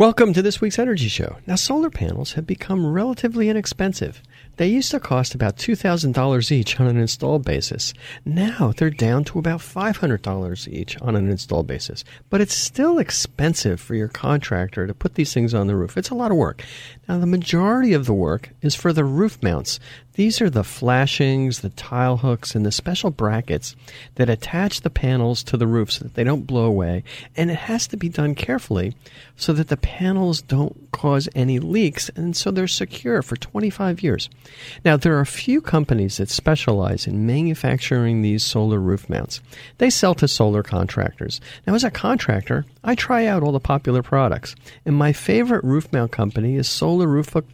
Welcome to this week's Energy Show. Now, solar panels have become relatively inexpensive. They used to cost about $2,000 each on an install basis. Now they're down to about $500 each on an install basis. But it's still expensive for your contractor to put these things on the roof. It's a lot of work. Now, the majority of the work is for the roof mounts. These are the flashings, the tile hooks, and the special brackets that attach the panels to the roof so that they don't blow away. And it has to be done carefully so that the panels don't cause any leaks and so they're secure for 25 years. Now, there are a few companies that specialize in manufacturing these solar roof mounts. They sell to solar contractors. Now, as a contractor, I try out all the popular products, and my favorite roof mount company is Solar Roof Hook.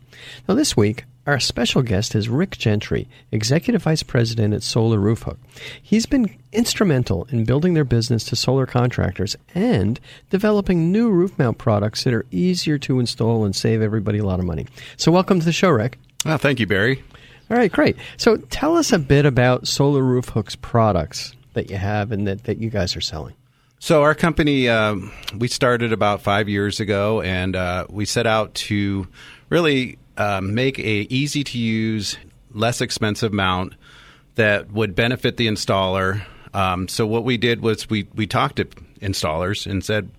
Now, this week, our special guest is Rick Gentry, Executive Vice President at Solar Roof Hook. He's been instrumental in building their business to solar contractors and developing new roof mount products that are easier to install and save everybody a lot of money. So, welcome to the show, Rick. Well, thank you, Barry. All right, great. So, tell us a bit about Solar Roof Hook's products that you have and that, that you guys are selling. So our company, uh, we started about five years ago, and uh, we set out to really uh, make a easy to use, less expensive mount that would benefit the installer. Um, so what we did was we we talked to installers and said,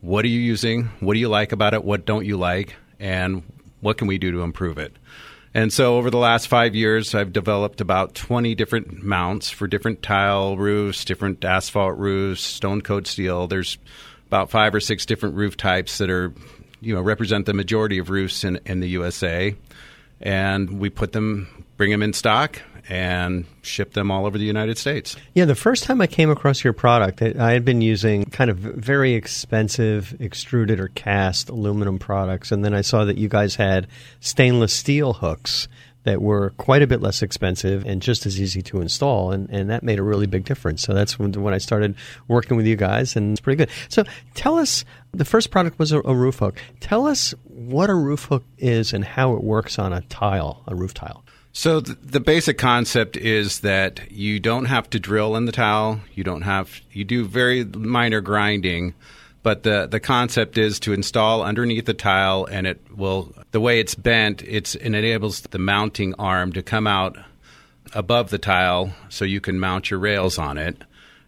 "What are you using? What do you like about it? What don't you like? And what can we do to improve it?" And so over the last five years, I've developed about 20 different mounts for different tile roofs, different asphalt roofs, stone coat steel. There's about five or six different roof types that are, you know, represent the majority of roofs in, in the USA. And we put them, bring them in stock, and ship them all over the United States. Yeah, the first time I came across your product, I had been using kind of very expensive extruded or cast aluminum products, and then I saw that you guys had stainless steel hooks that were quite a bit less expensive and just as easy to install, and, and that made a really big difference. So that's when, when I started working with you guys, and it's pretty good. So tell us, the first product was a, a roof hook. Tell us what a roof hook is and how it works on a tile, a roof tile. So th- the basic concept is that you don't have to drill in the tile. You don't have you do very minor grinding, but the the concept is to install underneath the tile, and it will the way it's bent, it's it enables the mounting arm to come out above the tile, so you can mount your rails on it.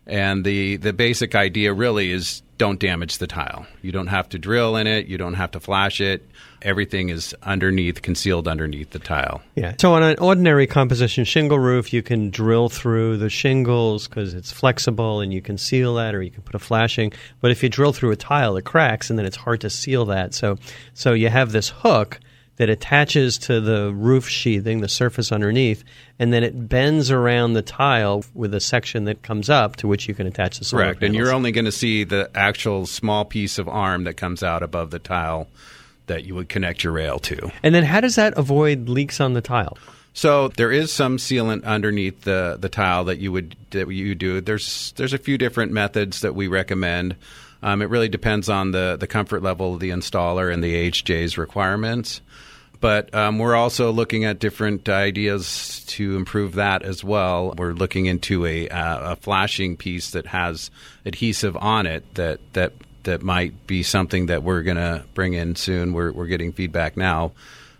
And the the basic idea really is don't damage the tile. You don't have to drill in it. You don't have to flash it. Everything is underneath, concealed underneath the tile. Yeah. So on an ordinary composition shingle roof, you can drill through the shingles because it's flexible and you can seal that, or you can put a flashing. But if you drill through a tile, it cracks, and then it's hard to seal that. So, so you have this hook that attaches to the roof sheathing, the surface underneath, and then it bends around the tile with a section that comes up to which you can attach the solar Correct. panels. And you're only going to see the actual small piece of arm that comes out above the tile that you would connect your rail to. And then how does that avoid leaks on the tile? So there is some sealant underneath the, the tile that you would that you do. There's there's a few different methods that we recommend. Um, it really depends on the, the comfort level of the installer and the AHJ's requirements. But um, we're also looking at different ideas to improve that as well. We're looking into a, uh, a flashing piece that has adhesive on it that that that might be something that we're going to bring in soon. We're we're getting feedback now.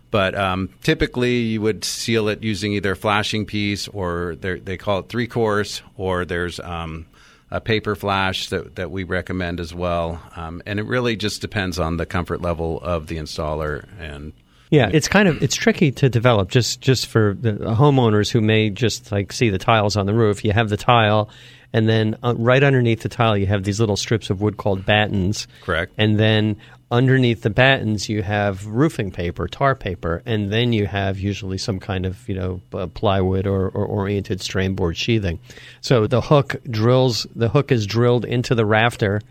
But um, typically, you would seal it using either a flashing piece or they call it three course, or there's um, a paper flash that, that we recommend as well. Um, and it really just depends on the comfort level of the installer and yeah, it's kind of it's tricky to develop just just for the homeowners who may just like see the tiles on the roof. You have the tile, and then uh, right underneath the tile, you have these little strips of wood called battens. Correct. And then underneath the battens, you have roofing paper, tar paper, and then you have usually some kind of you know uh, plywood or, or oriented strand board sheathing. So the hook drills. The hook is drilled into the rafter,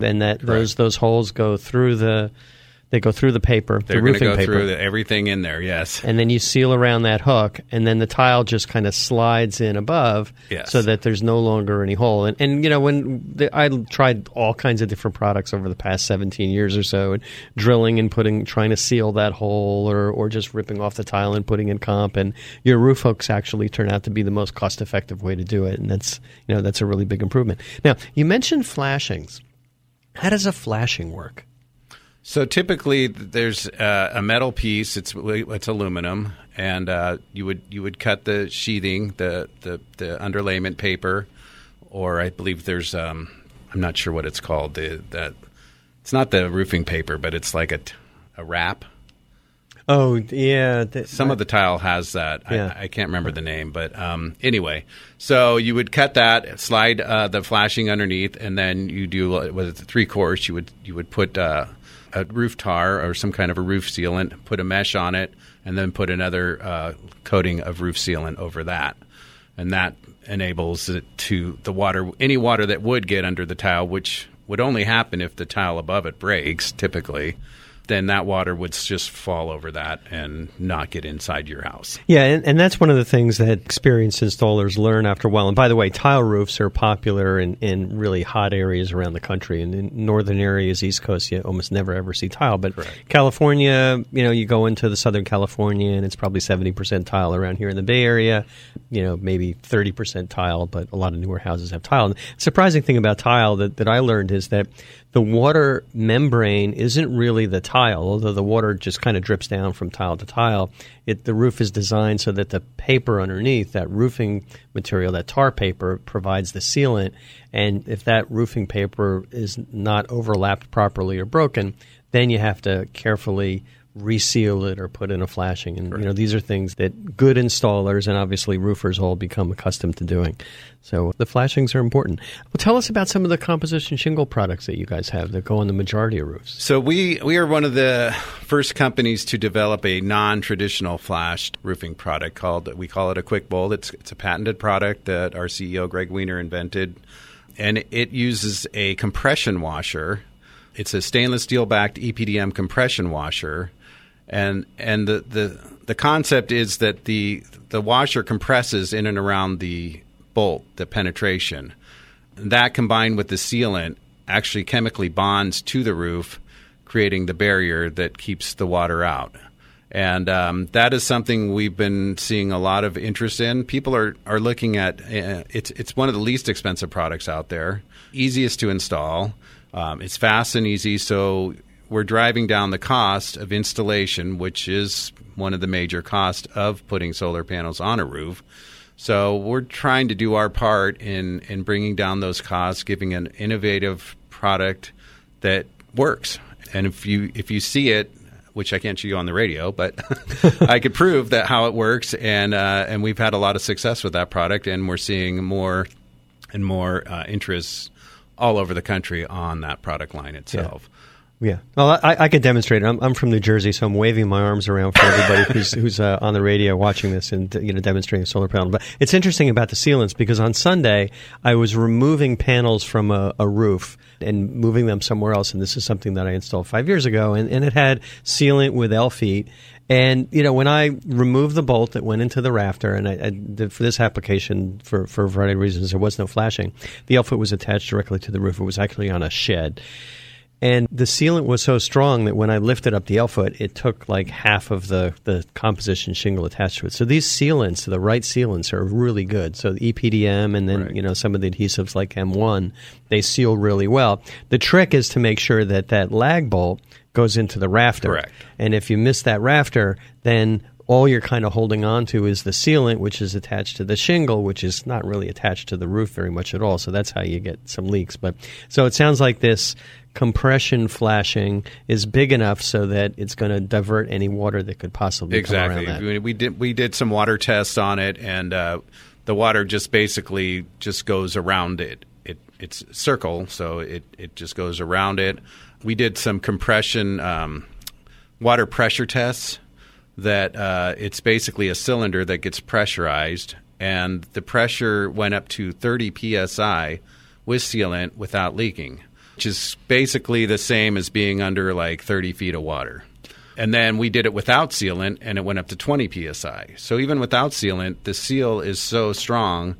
and that those those holes go through the they go through the paper, They're the roofing go paper, through the, everything in there. Yes, and then you seal around that hook, and then the tile just kind of slides in above, Yes. so that there's no longer any hole. And, and you know, when the, I tried all kinds of different products over the past 17 years or so, and drilling and putting, trying to seal that hole, or or just ripping off the tile and putting in comp, and your roof hooks actually turn out to be the most cost effective way to do it, and that's you know that's a really big improvement. Now you mentioned flashings. How does a flashing work? So typically, there's uh, a metal piece. It's it's aluminum, and uh, you would you would cut the sheathing, the the, the underlayment paper, or I believe there's um, I'm not sure what it's called. The that it's not the roofing paper, but it's like a a wrap. Oh yeah, Some of the tile has that. Yeah. I, I can't remember the name, but um, anyway, so you would cut that, slide uh, the flashing underneath, and then you do uh, with three course. You would you would put uh, a roof tar or some kind of a roof sealant, put a mesh on it, and then put another uh, coating of roof sealant over that, and that enables it to the water any water that would get under the tile, which would only happen if the tile above it breaks, typically. Then that water would just fall over that and not get inside your house. Yeah, and, and that's one of the things that experienced installers learn after a while. And by the way, tile roofs are popular in, in really hot areas around the country. And in northern areas, East Coast, you almost never ever see tile. But California, you know, you go into the Southern California and it's probably 70% tile around here in the Bay Area, you know, maybe 30% tile, but a lot of newer houses have tile. And the surprising thing about tile that, that I learned is that the water membrane isn't really the tile, although the water just kind of drips down from tile to tile. It, the roof is designed so that the paper underneath, that roofing material, that tar paper, provides the sealant. And if that roofing paper is not overlapped properly or broken, then you have to carefully reseal it or put in a flashing. And you know these are things that good installers and obviously roofers all become accustomed to doing. So the flashings are important. Well, tell us about some of the composition shingle products that you guys have that go on the majority of roofs. So we we are one of the first companies to develop a non-traditional flashed roofing product called we call it a QuickBOLT. It's it's a patented product that our CEO Greg Weiner invented, and it uses a compression washer. It's a stainless steel backed EPDM compression washer, and and the, the the concept is that the the washer compresses in and around the bolt, the penetration. That combined with the sealant actually chemically bonds to the roof, creating the barrier that keeps the water out. And um, that is something we've been seeing a lot of interest in. People are, are looking at uh, it's it's one of the least expensive products out there, easiest to install. Um, it's fast and easy, so we're driving down the cost of installation, which is one of the major costs of putting solar panels on a roof. So we're trying to do our part in in bringing down those costs, giving an innovative product that works. And if you if you see it, which I can't show you on the radio, but I could prove that how it works, and uh, and we've had a lot of success with that product, and we're seeing more and more uh, interest all over the country on that product line itself. Yeah. Well, I, I could demonstrate it. I'm, I'm from New Jersey, so I'm waving my arms around for everybody who's, who's uh, on the radio watching this and you know demonstrating a solar panel. But it's interesting about the sealants because on Sunday I was removing panels from a, a roof and moving them somewhere else, and this is something that I installed five years ago, and, and it had sealant with L-feet. And you know, when I removed the bolt that went into the rafter, and I, I did for this application for for a variety of reasons, there was no flashing. The L-foot was attached directly to the roof. It was actually on a shed. And the sealant was so strong that when I lifted up the L foot, it took like half of the, the composition shingle attached to it. So these sealants, the right sealants, are really good. So the EPDM and then Right. you know some of the adhesives like M1, they seal really well. The trick is to make sure that that lag bolt goes into the rafter. Correct. And if you miss that rafter, then all you're kind of holding on to is the sealant, which is attached to the shingle, which is not really attached to the roof very much at all. So that's how you get some leaks. But so it sounds like this compression flashing is big enough so that it's going to divert any water that could possibly exactly. come around that. We, did we did some water tests on it, and uh, the water just basically just goes around it. It it's circle, so it it just goes around it. We did some compression um, water pressure tests. That uh, it's basically a cylinder that gets pressurized, and the pressure went up to 30 psi with sealant without leaking, which is basically the same as being under like 30 feet of water. And then we did it without sealant, and it went up to 20 psi. So even without sealant, the seal is so strong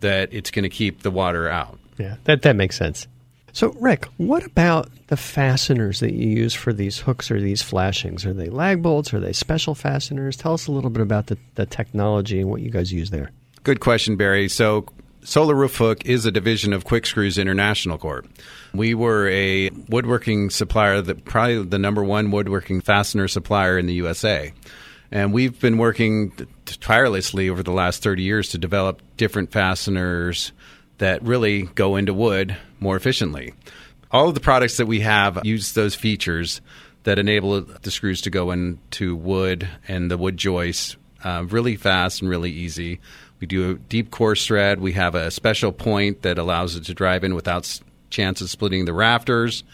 that it's going to keep the water out. Yeah, that that makes sense. So, Rick, what about the fasteners that you use for these hooks or these flashings? Are they lag bolts? Are they special fasteners? Tell us a little bit about the, the technology and what you guys use there. Good question, Barry. So Solar Roof Hook is a division of Quick Screws International Corp. We were a woodworking supplier, that probably the number one woodworking fastener supplier in the USA. And we've been working tirelessly over the last 30 years to develop different fasteners that really go into wood more efficiently. All of the products that we have use those features that enable the screws to go into wood and the wood joists uh, really fast and really easy. We do a deep coarse thread. We have a special point that allows it to drive in without chance of splitting the rafters.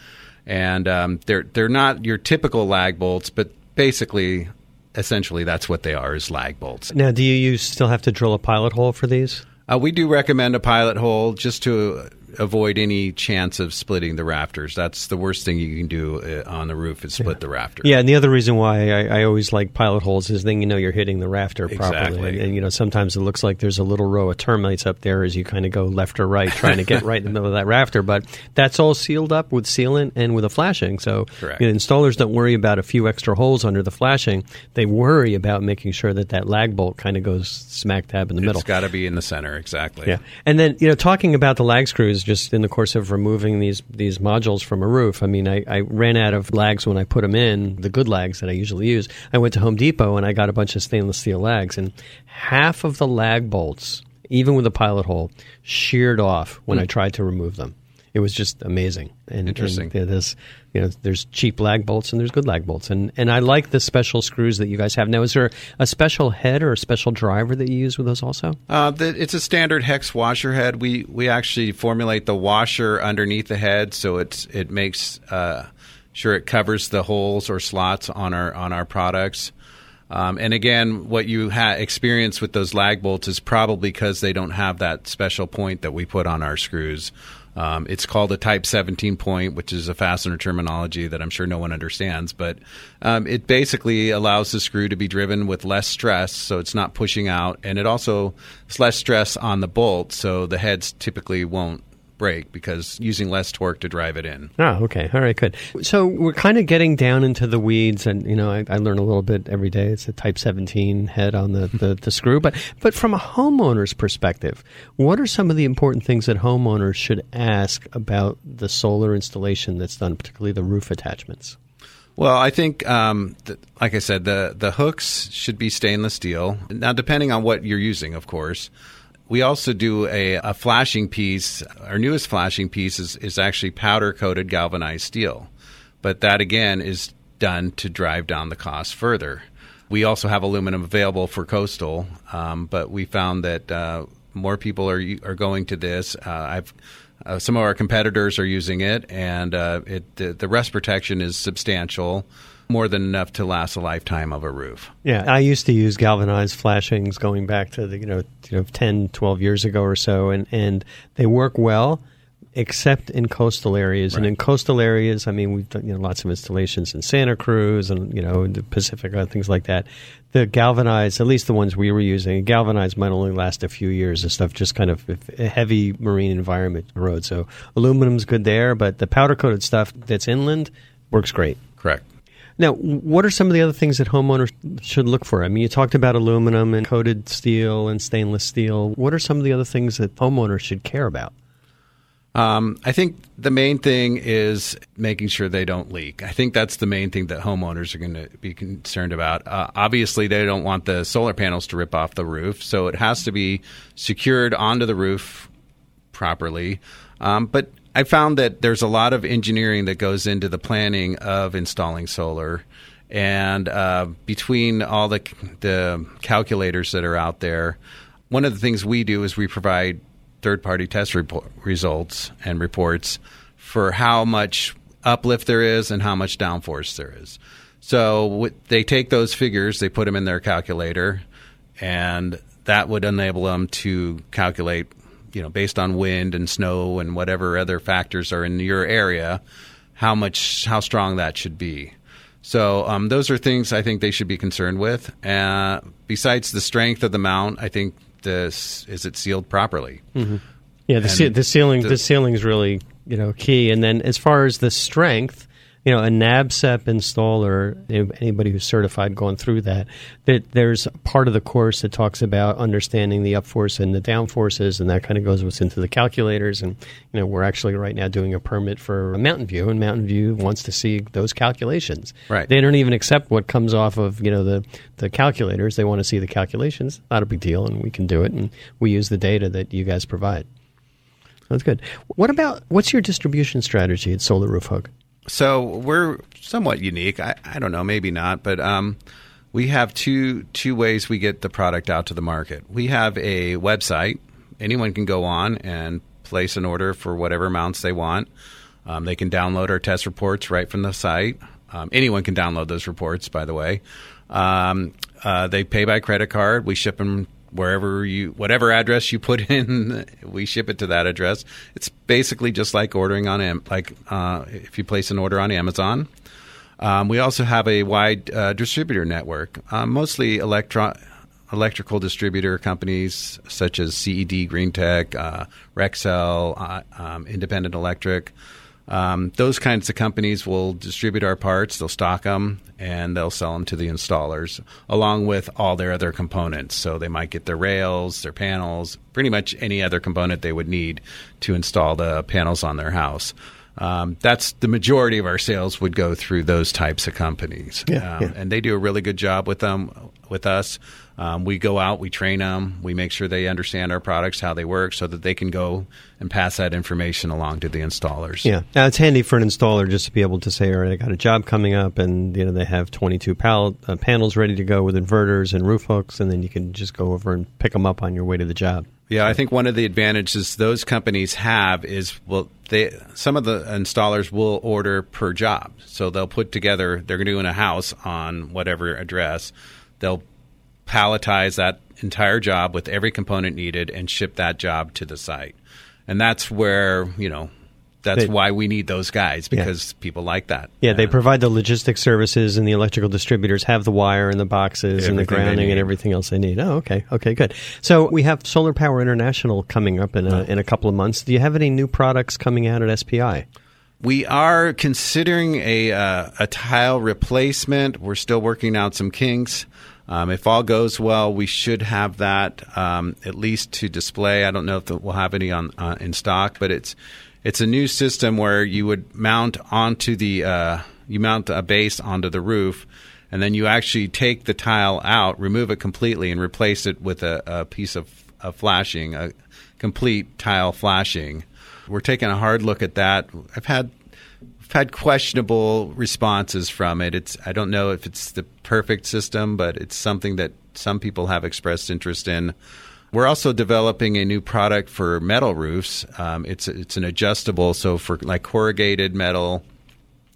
And um, they're they're not your typical lag bolts, but basically, essentially, that's what they are: is lag bolts. Now, do you use, still have to drill a pilot hole for these? Uh, we do recommend a pilot hole just to avoid any chance of splitting the rafters. That's the worst thing you can do uh, on the roof is split yeah. the rafter. Yeah, and the other reason why I, I, always like pilot holes is then you know you're hitting the rafter properly. Exactly. And, and, you know sometimes it looks like there's a little row of termites up there as you kind of go left or right trying to get right in the middle of that rafter. But that's all sealed up with sealant and with a flashing. So Correct. You know, installers don't worry about a few extra holes under the flashing. They worry about making sure that that lag bolt kind of goes smack dab in the middle. It's got to be in the center, exactly. Yeah, and then you know talking about the lag screws just in the course of of removing these these modules from a roof. I mean, I, I ran out of lags when I put them in, the good lags that I usually use. I went to Home Depot and I got a bunch of stainless steel lags, and half of the lag bolts, even with a pilot hole, sheared off when mm. I tried to remove them it was just amazing. And, Interesting. And there's, you know, there's cheap lag bolts and there's good lag bolts, and and I like the special screws that you guys have. Now, is there a special head or a special driver that you use with those also? Uh, the, it's a standard hex washer head. We we actually formulate the washer underneath the head, so it's it makes uh, sure it covers the holes or slots on our on our products. Um, and again, what you ha- experience with those lag bolts is probably because they don't have that special point that we put on our screws. Um, it's called a Type 17 point, which is a fastener terminology that I'm sure no one understands, but um, it basically allows the screw to be driven with less stress, so it's not pushing out, and it also less stress on the bolt, so the heads typically won't break because using less torque to drive it in. Oh, okay. All right, good. So we're kind of getting down into the weeds, and you know, I, I learn a little bit every day. It's a Type 17 head on the, the, the screw, but but from a homeowner's perspective, what are some of the important things that homeowners should ask about the solar installation that's done, particularly the roof attachments? Well, I think, um, th- like I said, the the hooks should be stainless steel. Now, depending on what you're using, of course. We also do a, a flashing piece. Our newest flashing piece is, is actually powder coated galvanized steel. But that again is done to drive down the cost further. We also have aluminum available for coastal, um, but we found that uh, more people are are going to this. Uh, I've uh, some of our competitors are using it, and uh, it the, the rust protection is substantial more than enough to last a lifetime of a roof. Yeah, I used to use galvanized flashings going back to the you know, you know 10, 12 years ago or so, and, and they work well except in coastal areas. Right. And in coastal areas, I mean, we've done you know, lots of installations in Santa Cruz and you know the Pacific and things like that. The galvanized, at least the ones we were using, galvanized might only last a few years. The stuff just kind of a heavy marine environment road. So aluminum's good there, but the powder coated stuff that's inland works great. Correct. Now, what are some of the other things that homeowners should look for? I mean, you talked about aluminum and coated steel and stainless steel. What are some of the other things that homeowners should care about? Um, I think the main thing is making sure they don't leak. I think that's the main thing that homeowners are going to be concerned about. Uh, obviously, they don't want the solar panels to rip off the roof, so it has to be secured onto the roof properly. Um, but I found that there's a lot of engineering that goes into the planning of installing solar, and uh, between all the the calculators that are out there, one of the things we do is we provide third party test results and reports for how much uplift there is and how much downforce there is. So they take those figures, they put them in their calculator, and that would enable them to calculate you know, based on wind and snow and whatever other factors are in your area, how much, how strong that should be. So um, those are things I think they should be concerned with. Uh, besides the strength of the mount, I think this is it sealed properly. Mm-hmm. Yeah, the, ce- the sealing the, the sealing is really you know key. And then as far as the strength, you know, a NABCEP installer, anybody who's certified going through that, that there's part of the course that talks about understanding the up force and the down forces, and that kind of goes into the calculators. And, you know, we're actually right now doing a permit for Mountain View, and Mountain View wants to see those calculations. Right. They don't even accept what comes off of, you know, the, the calculators. They want to see the calculations. Not a big deal, and we can do it, and we use the data that you guys provide. That's good. What about what's your distribution strategy at Solar Roof Hook? So we're somewhat unique. I, I don't know, maybe not, but um, we have two two ways we get the product out to the market. We have a website. Anyone can go on and place an order for whatever amounts they want. Um, they can download our test reports right from the site. Um, anyone can download those reports, by the way. Um, uh, they pay by credit card. We ship them wherever you whatever address you put in we ship it to that address. It's basically just like ordering on like uh, if you place an order on amazon. Um, we also have a wide uh, distributor network. Uh, mostly electro- electrical distributor companies such as ced greentech uh, rexel uh, um, independent electric um, those kinds of companies will distribute our parts, they'll stock them, and they'll sell them to the installers along with all their other components. So they might get their rails, their panels, pretty much any other component they would need to install the panels on their house. Um, that's the majority of our sales would go through those types of companies, yeah, um, yeah. and they do a really good job with them with us. Um, we go out, we train them, we make sure they understand our products, how they work, so that they can go and pass that information along to the installers. Yeah, now it's handy for an installer just to be able to say, "All right, I got a job coming up, and you know they have 22 pal- uh, panels ready to go with inverters and roof hooks, and then you can just go over and pick them up on your way to the job." Yeah, I think one of the advantages those companies have is well, they some of the installers will order per job, so they'll put together they're doing a house on whatever address, they'll palletize that entire job with every component needed and ship that job to the site. And that's where, you know, that's They- why we need those guys because people like that. Yeah, they provide the logistics services, and the electrical distributors have the wire and the boxes and the grounding and everything else they need. Oh, okay, okay, good. So we have Solar Power International coming up in a, in a couple of months. Do you have any new products coming out at SPI? We are considering a uh, a tile replacement. We're still working out some kinks. Um, if all goes well, we should have that um, at least to display. I don't know if we'll have any on uh, in stock, but it's it's a new system where you would mount onto the uh, you mount a base onto the roof, and then you actually take the tile out, remove it completely, and replace it with a, a piece of, of flashing, a complete tile flashing. We're taking a hard look at that. I've had I've had questionable responses from it. It's I don't know if it's the perfect system, but it's something that some people have expressed interest in. We're also developing a new product for metal roofs. Um, it's it's an adjustable, so for like corrugated metal.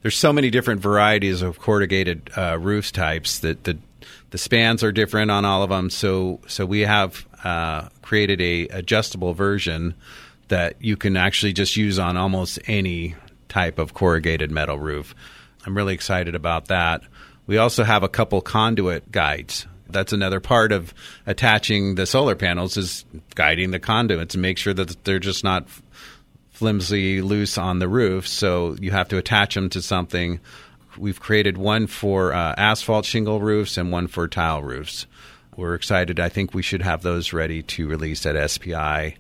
There's so many different varieties of corrugated uh, roofs types that the the spans are different on all of them. So so we have uh, created a adjustable version that you can actually just use on almost any type of corrugated metal roof. I'm really excited about that. We also have a couple conduit guides. That's another part of attaching the solar panels is guiding the conduits and make sure that they're just not flimsy loose on the roof. So you have to attach them to something. We've created one for uh, asphalt shingle roofs and one for tile roofs. We're excited. I think we should have those ready to release at SPI.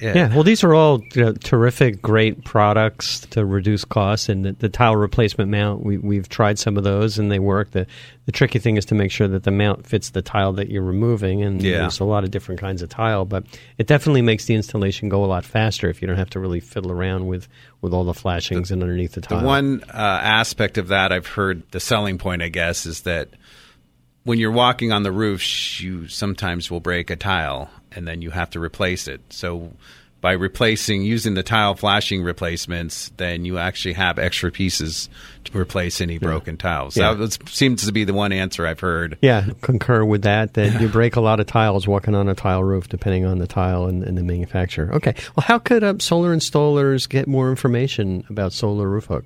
Yeah, well, these are all you know, terrific, great products to reduce costs. And the, the tile replacement mount, we, we've tried some of those and they work. The, the tricky thing is to make sure that the mount fits the tile that you're removing. And Yeah. there's a lot of different kinds of tile, but it definitely makes the installation go a lot faster if you don't have to really fiddle around with, with all the flashings and underneath the tile. The one uh, aspect of that I've heard the selling point, I guess, is that when you're walking on the roof, you sometimes will break a tile and then you have to replace it. So by replacing using the tile flashing replacements, then you actually have extra pieces to replace any broken tiles. Yeah. That was, seems to be the one answer I've heard. Yeah, concur with that. That you break a lot of tiles walking on a tile roof, depending on the tile and, and the manufacturer. Okay. Well, how could uh, solar installers get more information about Solar Roof Hook?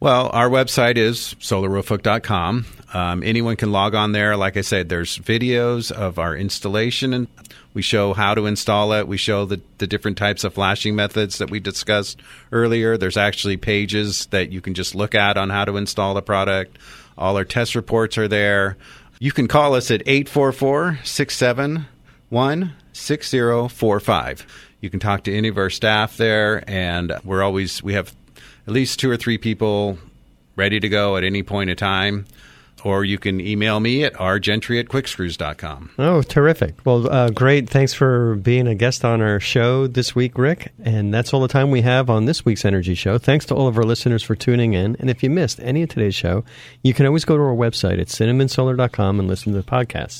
Well, our website is solarroofhook.com. Um, anyone can log on there. Like I said, there's videos of our installation, and we show how to install it. We show the, the different types of flashing methods that we discussed earlier. There's actually pages that you can just look at on how to install the product. All our test reports are there. You can call us at 844 671 6045. You can talk to any of our staff there, and we're always, we have at least two or three people ready to go at any point in time. Or you can email me at rgentry at quickscrews.com. Oh, terrific. Well, uh, great. Thanks for being a guest on our show this week, Rick. And that's all the time we have on this week's Energy Show. Thanks to all of our listeners for tuning in. And if you missed any of today's show, you can always go to our website at cinnamonsolar.com and listen to the podcasts.